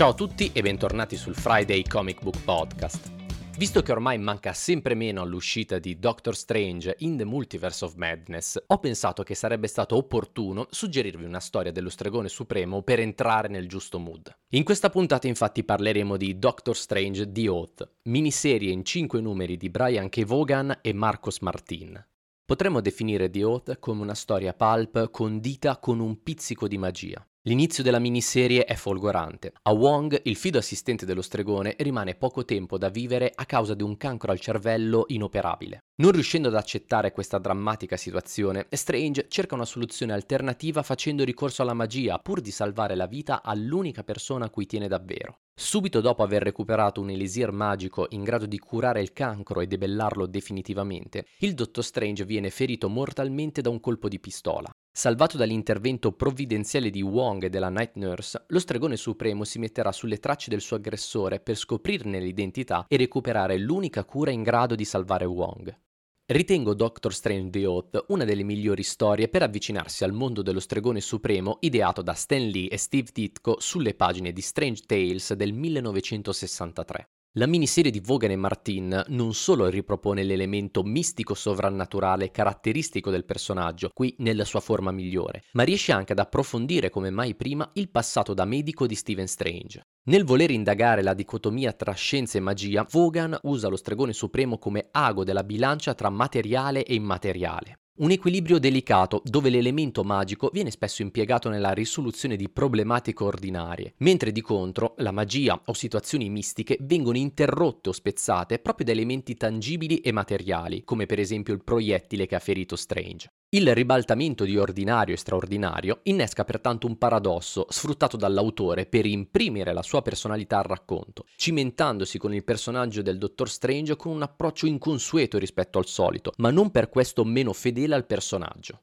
Ciao a tutti e bentornati sul Friday Comic Book Podcast. Visto che ormai manca sempre meno all'uscita di Doctor Strange in the Multiverse of Madness, ho pensato che sarebbe stato opportuno suggerirvi una storia dello stregone supremo per entrare nel giusto mood. In questa puntata infatti parleremo di Doctor Strange The Oath, miniserie in 5 numeri di Brian K. Vaughan e Marcos Martin. Potremmo definire The Oath come una storia pulp condita con un pizzico di magia. L'inizio della miniserie è folgorante. A Wong, il fido assistente dello stregone, rimane poco tempo da vivere a causa di un cancro al cervello inoperabile. Non riuscendo ad accettare questa drammatica situazione, Strange cerca una soluzione alternativa facendo ricorso alla magia pur di salvare la vita all'unica persona a cui tiene davvero. Subito dopo aver recuperato un elisir magico in grado di curare il cancro e debellarlo definitivamente, il Dottor Strange viene ferito mortalmente da un colpo di pistola. Salvato dall'intervento provvidenziale di Wong e della Night Nurse, lo stregone supremo si metterà sulle tracce del suo aggressore per scoprirne l'identità e recuperare l'unica cura in grado di salvare Wong. Ritengo Doctor Strange The Oath una delle migliori storie per avvicinarsi al mondo dello stregone supremo ideato da Stan Lee e Steve Ditko sulle pagine di Strange Tales del 1963. La miniserie di Vaughan e Martin non solo ripropone l'elemento mistico sovrannaturale caratteristico del personaggio, qui nella sua forma migliore, ma riesce anche ad approfondire come mai prima il passato da medico di Stephen Strange. Nel voler indagare la dicotomia tra scienza e magia, Vaughan usa lo stregone supremo come ago della bilancia tra materiale e immateriale. Un equilibrio delicato dove l'elemento magico viene spesso impiegato nella risoluzione di problematiche ordinarie, mentre di contro la magia o situazioni mistiche vengono interrotte o spezzate proprio da elementi tangibili e materiali, come per esempio il proiettile che ha ferito Strange. Il ribaltamento di ordinario e straordinario innesca pertanto un paradosso sfruttato dall'autore per imprimere la sua personalità al racconto, cimentandosi con il personaggio del Dottor Strange con un approccio inconsueto rispetto al solito, ma non per questo meno fedele al personaggio.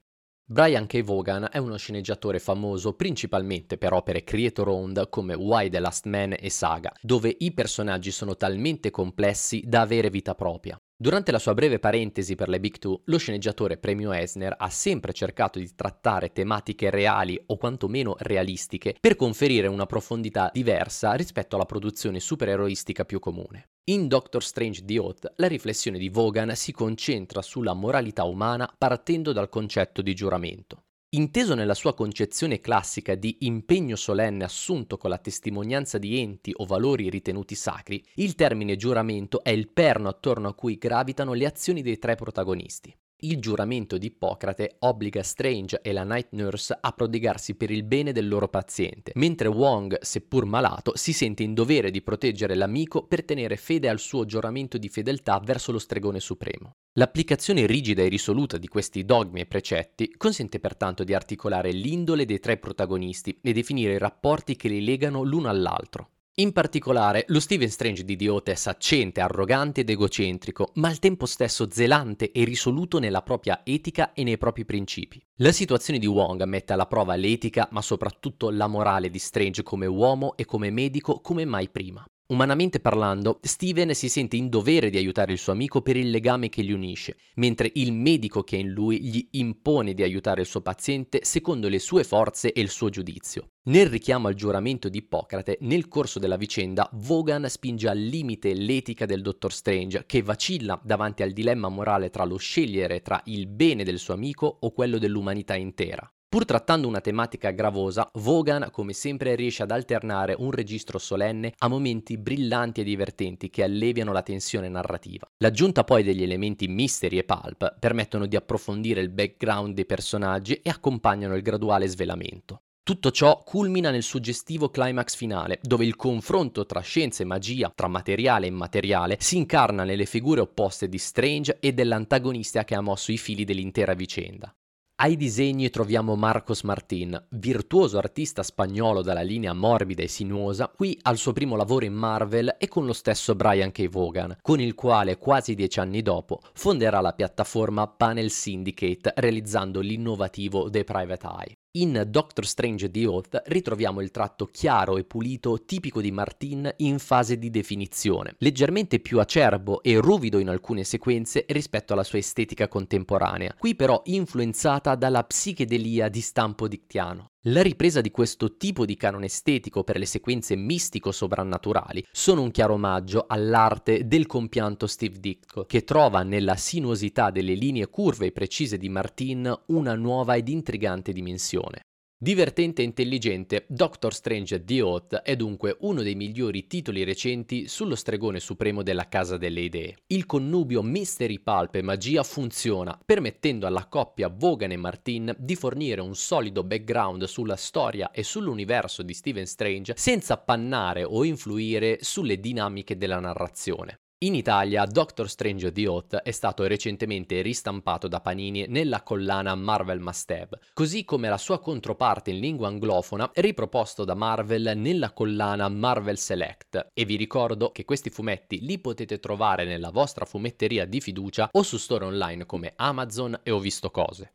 Brian K. Vaughan è uno sceneggiatore famoso principalmente per opere creator-owned come Why the Last Man e Saga, dove i personaggi sono talmente complessi da avere vita propria. Durante la sua breve parentesi per le Big Two, lo sceneggiatore Premio Eisner ha sempre cercato di trattare tematiche reali o quantomeno realistiche per conferire una profondità diversa rispetto alla produzione supereroistica più comune. In Doctor Strange The Oath, la riflessione di Vaughan si concentra sulla moralità umana partendo dal concetto di giuramento. Inteso nella sua concezione classica di impegno solenne assunto con la testimonianza di enti o valori ritenuti sacri, il termine giuramento è il perno attorno a cui gravitano le azioni dei tre protagonisti. Il giuramento di Ippocrate obbliga Strange e la Night Nurse a prodigarsi per il bene del loro paziente, mentre Wong, seppur malato, si sente in dovere di proteggere l'amico per tenere fede al suo giuramento di fedeltà verso lo stregone supremo. L'applicazione rigida e risoluta di questi dogmi e precetti consente pertanto di articolare l'indole dei tre protagonisti e definire i rapporti che li legano l'uno all'altro. In particolare, lo Steven Strange di Diote è saccente, arrogante ed egocentrico, ma al tempo stesso zelante e risoluto nella propria etica e nei propri principi. La situazione di Wong mette alla prova l'etica, ma soprattutto la morale di Strange come uomo e come medico come mai prima. Umanamente parlando, Steven si sente in dovere di aiutare il suo amico per il legame che li unisce, mentre il medico che è in lui gli impone di aiutare il suo paziente secondo le sue forze e il suo giudizio. Nel richiamo al giuramento di Ippocrate, nel corso della vicenda, Vaughan spinge al limite l'etica del Dottor Strange, che vacilla davanti al dilemma morale tra lo scegliere tra il bene del suo amico o quello dell'umanità intera. Pur trattando una tematica gravosa, Vaughan come sempre riesce ad alternare un registro solenne a momenti brillanti e divertenti che alleviano la tensione narrativa. L'aggiunta poi degli elementi mystery e pulp permettono di approfondire il background dei personaggi e accompagnano il graduale svelamento. Tutto ciò culmina nel suggestivo climax finale, dove il confronto tra scienza e magia, tra materiale e immateriale, si incarna nelle figure opposte di Strange e dell'antagonista che ha mosso i fili dell'intera vicenda. Ai disegni troviamo Marcos Martin, virtuoso artista spagnolo dalla linea morbida e sinuosa, qui al suo primo lavoro in Marvel e con lo stesso Brian K. Vaughan, con il quale quasi dieci anni dopo fonderà la piattaforma Panel Syndicate realizzando l'innovativo The Private Eye. In Doctor Strange The Oath ritroviamo il tratto chiaro e pulito tipico di Martin in fase di definizione, leggermente più acerbo e ruvido in alcune sequenze rispetto alla sua estetica contemporanea, qui però influenzata dalla psichedelia di stampo dictiano. La ripresa di questo tipo di canone estetico per le sequenze mistico-soprannaturali sono un chiaro omaggio all'arte del compianto Steve Ditko, che trova nella sinuosità delle linee curve e precise di Martin una nuova ed intrigante dimensione. Divertente e intelligente, Doctor Strange The Oath è dunque uno dei migliori titoli recenti sullo stregone supremo della Casa delle Idee. Il connubio mystery pulp e magia funziona, permettendo alla coppia Vaughan e Martin di fornire un solido background sulla storia e sull'universo di Stephen Strange senza appannare o influire sulle dinamiche della narrazione. In Italia Doctor Strange The Oath è stato recentemente ristampato da Panini nella collana Marvel Must Have, così come la sua controparte in lingua anglofona riproposto da Marvel nella collana Marvel Select. E vi ricordo che questi fumetti li potete trovare nella vostra fumetteria di fiducia o su store online come Amazon e Ho Visto Cose.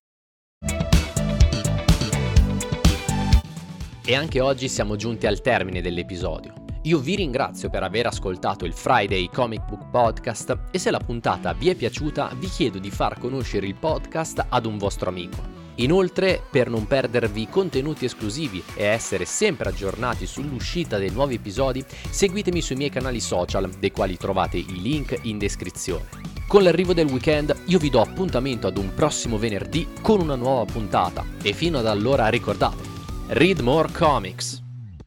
E anche oggi siamo giunti al termine dell'episodio. Io vi ringrazio per aver ascoltato il Friday Comic Book Podcast e se la puntata vi è piaciuta vi chiedo di far conoscere il podcast ad un vostro amico. Inoltre, per non perdervi contenuti esclusivi e essere sempre aggiornati sull'uscita dei nuovi episodi, seguitemi sui miei canali social, dei quali trovate i link in descrizione. Con l'arrivo del weekend io vi do appuntamento ad un prossimo venerdì con una nuova puntata e fino ad allora ricordate, read more comics!